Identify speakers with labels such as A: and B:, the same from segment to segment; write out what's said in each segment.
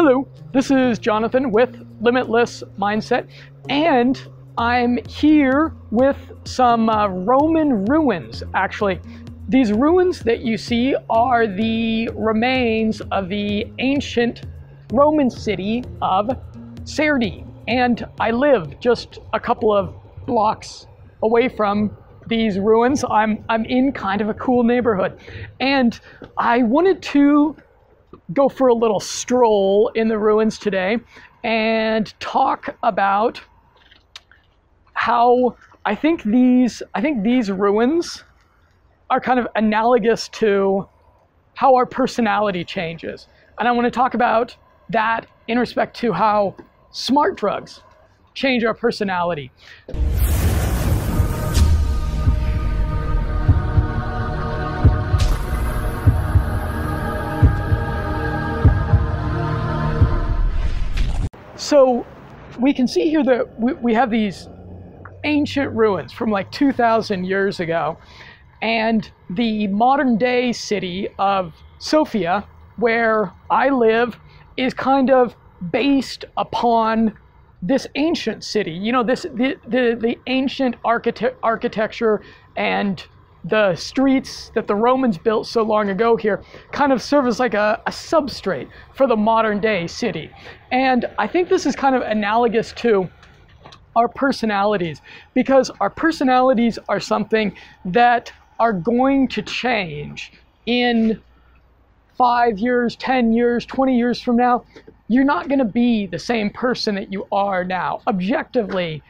A: Hello, this is Jonathan with Limitless Mindset, and I'm here with some uh, Roman ruins, actually. These ruins that you see are the remains of the ancient Roman city of Sardi, and I live just a couple of blocks away from these ruins. I'm, I'm in kind of a cool neighborhood, and I wanted to go for a little stroll in the ruins today and talk about how I think these I think these ruins are kind of analogous to how our personality changes. And I want to talk about that in respect to how smart drugs change our personality. So we can see here that we, we have these ancient ruins from like 2,000 years ago. And the modern day city of Sofia, where I live, is kind of based upon this ancient city. You know, this the the, the ancient architect, architecture and the streets that the Romans built so long ago here kind of serve as like a, a substrate for the modern day city. And I think this is kind of analogous to our personalities because our personalities are something that are going to change in five years, 10 years, 20 years from now. You're not going to be the same person that you are now. Objectively,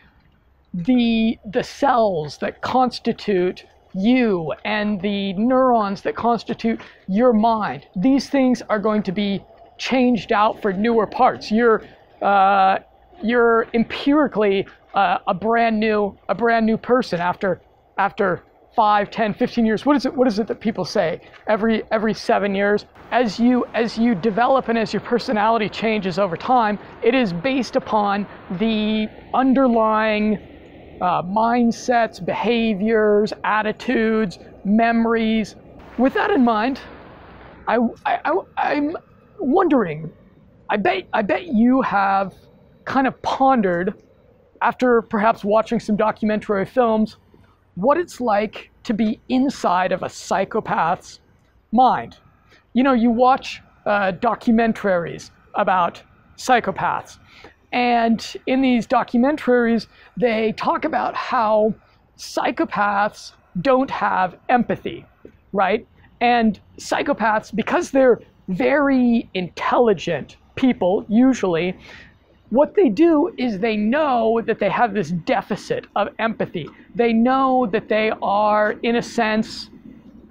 A: the, the cells that constitute you and the neurons that constitute your mind. These things are going to be changed out for newer parts. You're uh, you're empirically uh, a brand new a brand new person after after 5 10 15 years what is it what is it that people say every every 7 years as you as you develop and as your personality changes over time it is based upon the underlying uh, mindsets, behaviors, attitudes, memories. With that in mind, I, I, I'm wondering, I bet, I bet you have kind of pondered, after perhaps watching some documentary films, what it's like to be inside of a psychopath's mind. You know, you watch uh, documentaries about psychopaths, and in these documentaries, they talk about how psychopaths don't have empathy, right? And psychopaths, because they're very intelligent people, usually, what they do is they know that they have this deficit of empathy. They know that they are, in a sense,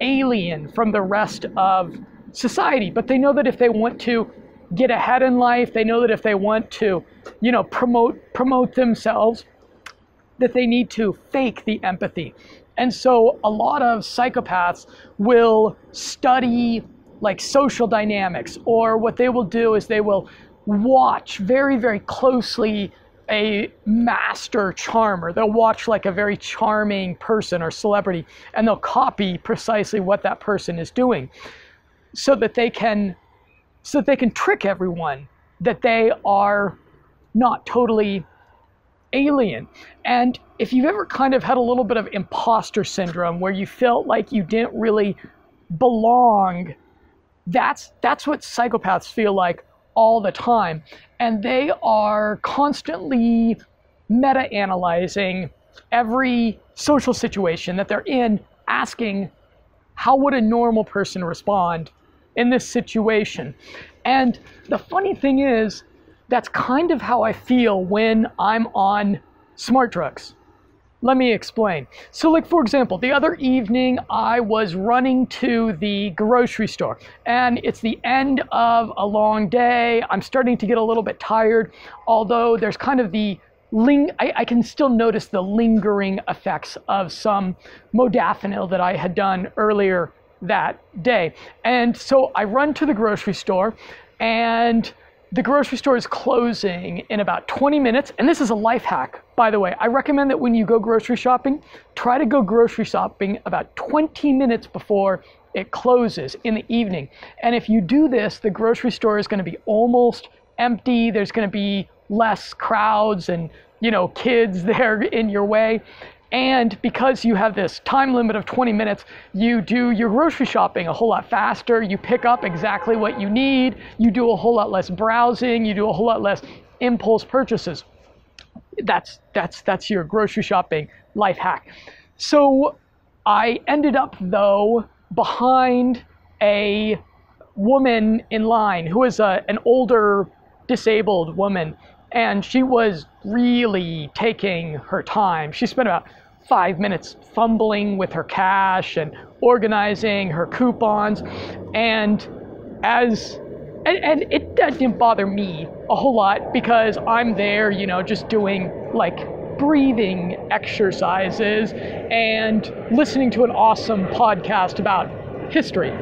A: alien from the rest of society, but they know that if they want to get ahead in life. They know that if they want to, you know, promote promote themselves, that they need to fake the empathy. And so a lot of psychopaths will study like social dynamics, or what they will do is they will watch very, very closely a master charmer. They'll watch like a very charming person or celebrity and they'll copy precisely what that person is doing so that they can so that they can trick everyone that they are not totally alien. And if you've ever kind of had a little bit of imposter syndrome where you felt like you didn't really belong, that's that's what psychopaths feel like all the time. And they are constantly meta analyzing every social situation that they're in, asking, how would a normal person respond in this situation. And the funny thing is, that's kind of how I feel when I'm on smart drugs. Let me explain. So, like, for example, the other evening I was running to the grocery store, and it's the end of a long day. I'm starting to get a little bit tired, although there's kind of the ling- I, I can still notice the lingering effects of some modafinil that I had done earlier that day. And so I run to the grocery store and the grocery store is closing in about 20 minutes. And this is a life hack, by the way. I recommend that when you go grocery shopping, try to go grocery shopping about 20 minutes before it closes in the evening. And if you do this, the grocery store is going to be almost empty. There's going to be less crowds and you know kids there in your way. And because you have this time limit of 20 minutes, you do your grocery shopping a whole lot faster. You pick up exactly what you need. You do a whole lot less browsing. You do a whole lot less impulse purchases. That's that's that's your grocery shopping life hack. So I ended up though behind a woman in line who is a, an older disabled woman and she was really taking her time. She spent about five minutes fumbling with her cash and organizing her coupons. And as and, and it that didn't bother me a whole lot because I'm there, you know, just doing like breathing exercises and listening to an awesome podcast about history.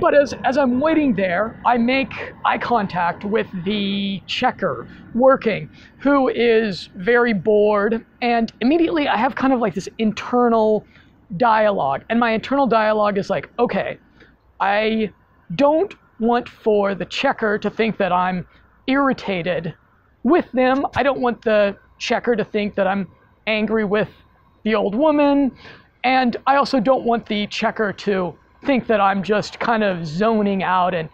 A: But as, as I'm waiting there, I make eye contact with the checker working, who is very bored. And immediately I have kind of like this internal dialogue. And my internal dialogue is like, okay, I don't want for the checker to think that I'm irritated with them. I don't want the checker to think that I'm angry with the old woman. And I also don't want the checker to think that I'm just kind of zoning out and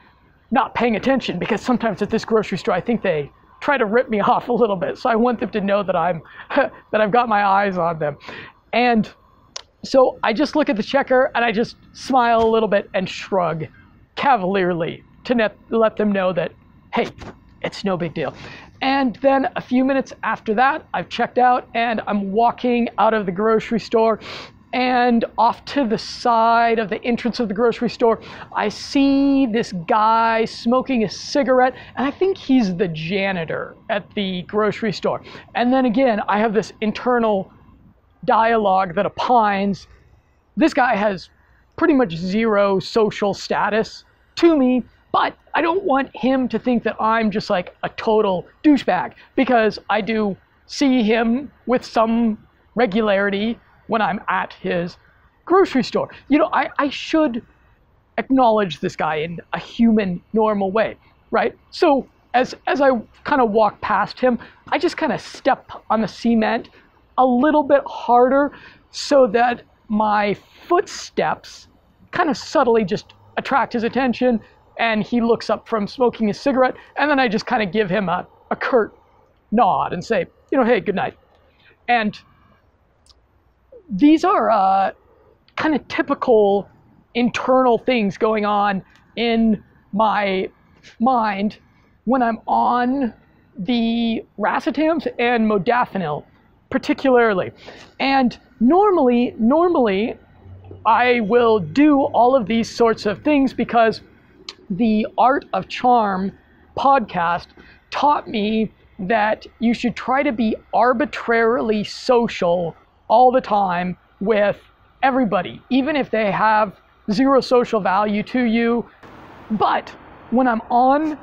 A: not paying attention because sometimes at this grocery store I think they try to rip me off a little bit. So I want them to know that I'm that I've got my eyes on them. And so I just look at the checker and I just smile a little bit and shrug cavalierly to net, let them know that hey, it's no big deal. And then a few minutes after that, I've checked out and I'm walking out of the grocery store and off to the side of the entrance of the grocery store, I see this guy smoking a cigarette, and I think he's the janitor at the grocery store. And then again, I have this internal dialogue that opines this guy has pretty much zero social status to me, but I don't want him to think that I'm just like a total douchebag because I do see him with some regularity when I'm at his grocery store. You know, I, I should acknowledge this guy in a human, normal way, right? So as as I kind of walk past him, I just kind of step on the cement a little bit harder so that my footsteps kind of subtly just attract his attention and he looks up from smoking his cigarette and then I just kind of give him a, a curt nod and say, you know, hey, good night. And these are uh, kind of typical internal things going on in my mind when I'm on the racetams and modafinil, particularly. And normally, normally, I will do all of these sorts of things because the Art of Charm podcast taught me that you should try to be arbitrarily social all the time with everybody, even if they have zero social value to you. But when I'm on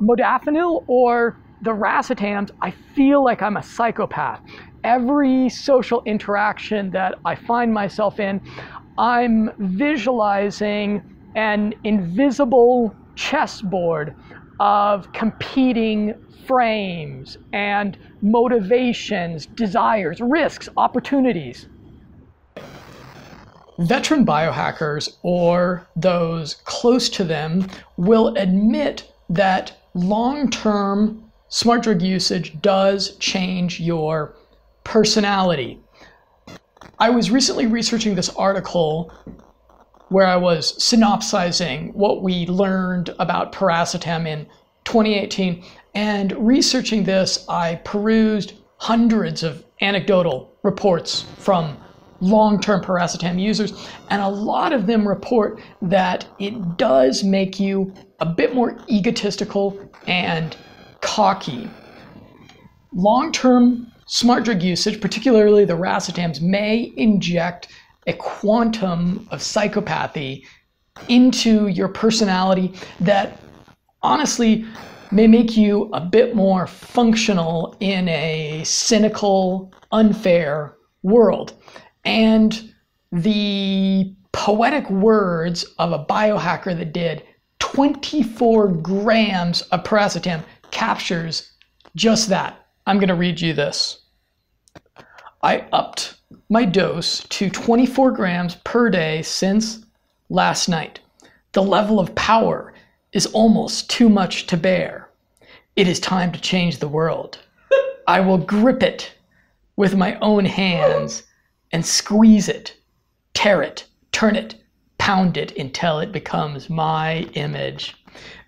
A: modafinil or the racetams, I feel like I'm a psychopath. Every social interaction that I find myself in, I'm visualizing an invisible chessboard of competing frames and motivations, desires, risks, opportunities. Veteran biohackers or those close to them will admit that long term smart drug usage does change your personality. I was recently researching this article where I was synopsizing what we learned about piracetam in 2018. And researching this, I perused hundreds of anecdotal reports from long term piracetam users, and a lot of them report that it does make you a bit more egotistical and cocky. Long term smart drug usage, particularly the racetams, may inject a quantum of psychopathy into your personality that honestly may make you a bit more functional in a cynical, unfair world. And the poetic words of a biohacker that did 24 grams of piracetam captures just that. I'm going to read you this. I upped my dose to 24 grams per day since last night. The level of power is almost too much to bear. It is time to change the world. I will grip it with my own hands and squeeze it, tear it, turn it, pound it until it becomes my image.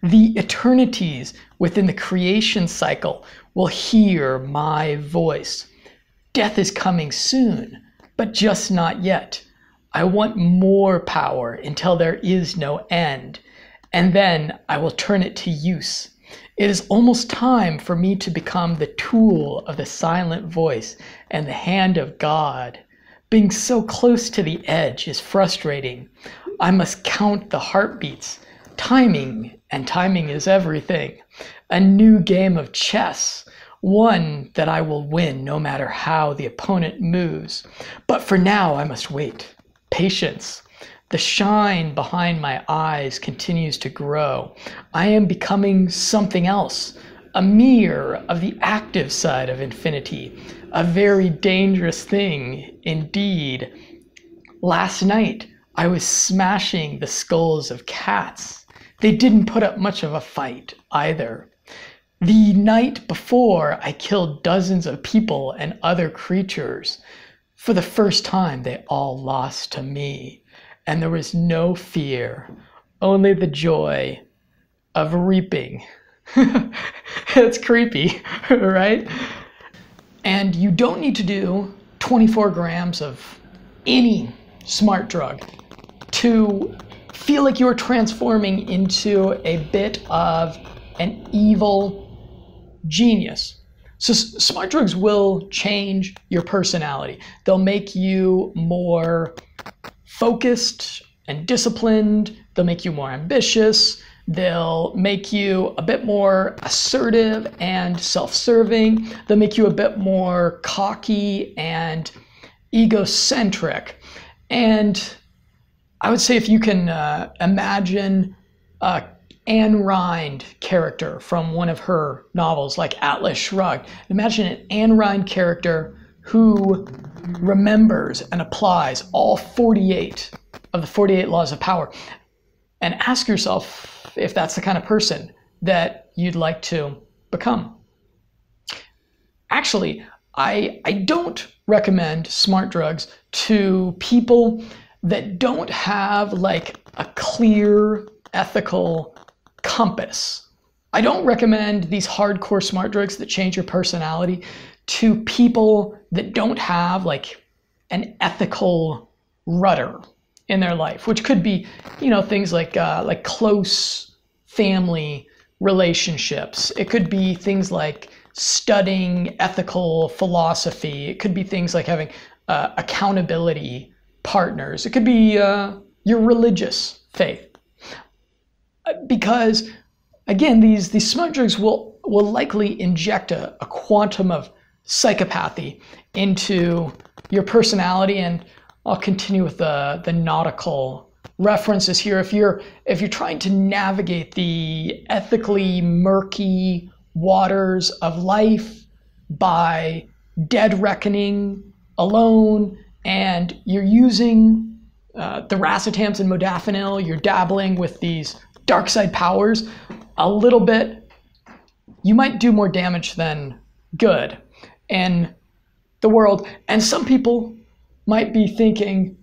A: The eternities within the creation cycle will hear my voice. Death is coming soon, but just not yet. I want more power until there is no end, and then I will turn it to use. It is almost time for me to become the tool of the silent voice and the hand of God. Being so close to the edge is frustrating. I must count the heartbeats. Timing, and timing is everything. A new game of chess, one that I will win no matter how the opponent moves. But for now, I must wait. Patience. The shine behind my eyes continues to grow. I am becoming something else, a mirror of the active side of infinity, a very dangerous thing indeed. Last night, I was smashing the skulls of cats. They didn't put up much of a fight either. The night before, I killed dozens of people and other creatures. For the first time, they all lost to me, and there was no fear, only the joy of reaping. it's creepy, right? And you don't need to do 24 grams of any smart drug to feel like you're transforming into a bit of an evil genius. So, smart drugs will change your personality. They'll make you more focused and disciplined. They'll make you more ambitious. They'll make you a bit more assertive and self serving. They'll make you a bit more cocky and egocentric. And I would say if you can uh, imagine Ayn Rand character from one of her novels, like Atlas Shrugged, imagine an Ayn Rand character who remembers and applies all 48 of the 48 laws of power. And ask yourself if that's the kind of person that you'd like to become. Actually, I, I don't recommend smart drugs to people that don't have like a clear ethical compass. I don't recommend these hardcore smart drugs that change your personality to people that don't have like an ethical rudder in their life, which could be, you know, things like uh, like close family relationships. It could be things like studying ethical philosophy. It could be things like having uh, accountability partners. It could be uh, your religious faith. Because again, these, these smart drugs will, will likely inject a, a quantum of psychopathy into your personality. And I'll continue with the, the nautical references here. If you're if you're trying to navigate the ethically murky waters of life by dead reckoning alone and you're using uh, the racetams and modafinil, you're dabbling with these dark side powers a little bit, you might do more damage than good in the world. And some people might be thinking,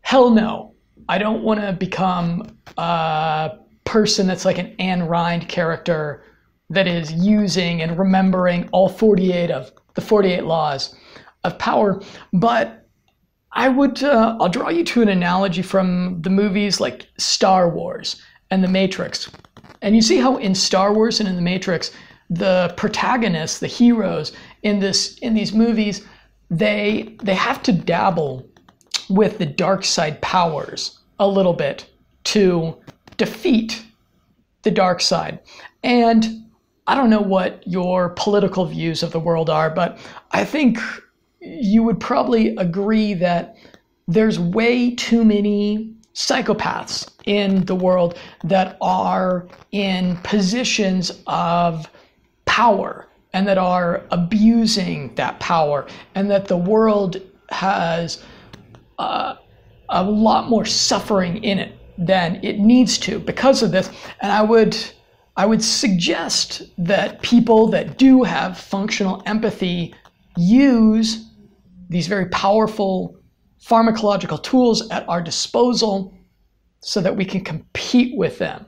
A: hell no, I don't want to become a person that's like an Ayn Rand character that is using and remembering all 48 of the 48 laws of power. But I would, uh, I'll draw you to an analogy from the movies like Star Wars and The Matrix. And you see how in Star Wars and in The Matrix, the protagonists, the heroes in this in these movies, they they have to dabble with the dark side powers a little bit to defeat the dark side. And I don't know what your political views of the world are, but I think you would probably agree that there's way too many psychopaths in the world that are in positions of power and that are abusing that power, and that the world has uh, a lot more suffering in it than it needs to because of this. And I would I would suggest that people that do have functional empathy use these very powerful pharmacological tools at our disposal so that we can compete with them.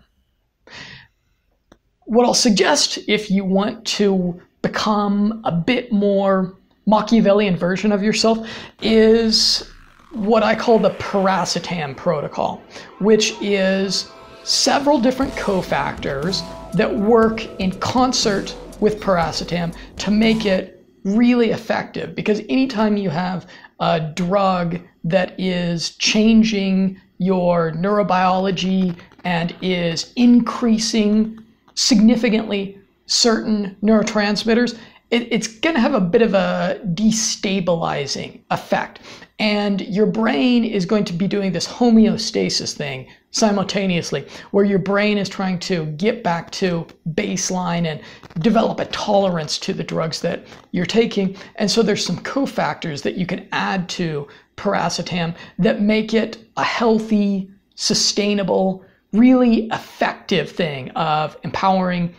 A: What I'll suggest if you want to become a bit more Machiavellian version of yourself is what I call the piracetam protocol, which is several different cofactors that work in concert with piracetam to make it really effective. Because anytime you have a drug that is changing your neurobiology and is increasing significantly certain neurotransmitters, it, it's going to have a bit of a destabilizing effect. And your brain is going to be doing this homeostasis thing simultaneously, where your brain is trying to get back to baseline and develop a tolerance to the drugs that you're taking. And so there's some cofactors that you can add to piracetam that make it a healthy, sustainable, really effective thing of empowering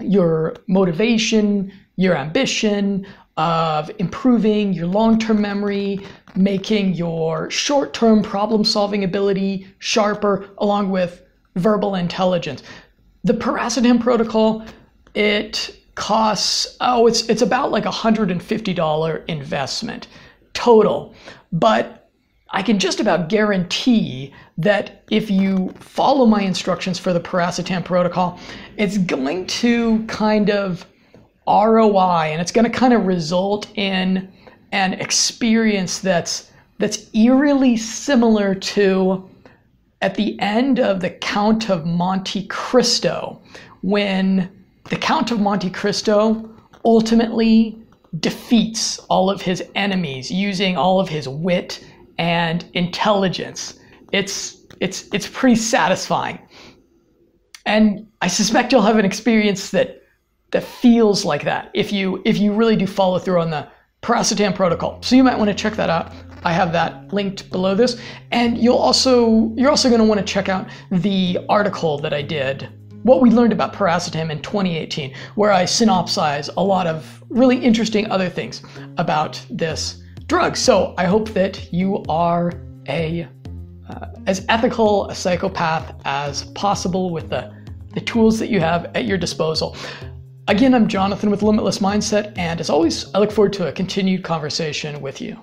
A: your motivation, your ambition, of improving your long term memory, making your short term problem solving ability sharper, along with verbal intelligence. The Piracetam protocol, it costs, oh, it's, it's about like a $150 investment total. But I can just about guarantee that if you follow my instructions for the Piracetam protocol, it's going to kind of ROI and it's going to kind of result in an experience that's that's eerily similar to at the end of the Count of Monte Cristo when the Count of Monte Cristo ultimately defeats all of his enemies using all of his wit and intelligence. It's it's it's pretty satisfying. And I suspect you'll have an experience that that feels like that if you if you really do follow through on the piracetam protocol. So you might want to check that out. I have that linked below this. And you'll also you're also going to want to check out the article that I did what we learned about piracetam in 2018 where I synopsize a lot of really interesting other things about this drug. So I hope that you are a uh, as ethical a psychopath as possible with the the tools that you have at your disposal. Again, I'm Jonathan with Limitless Mindset, and as always, I look forward to a continued conversation with you.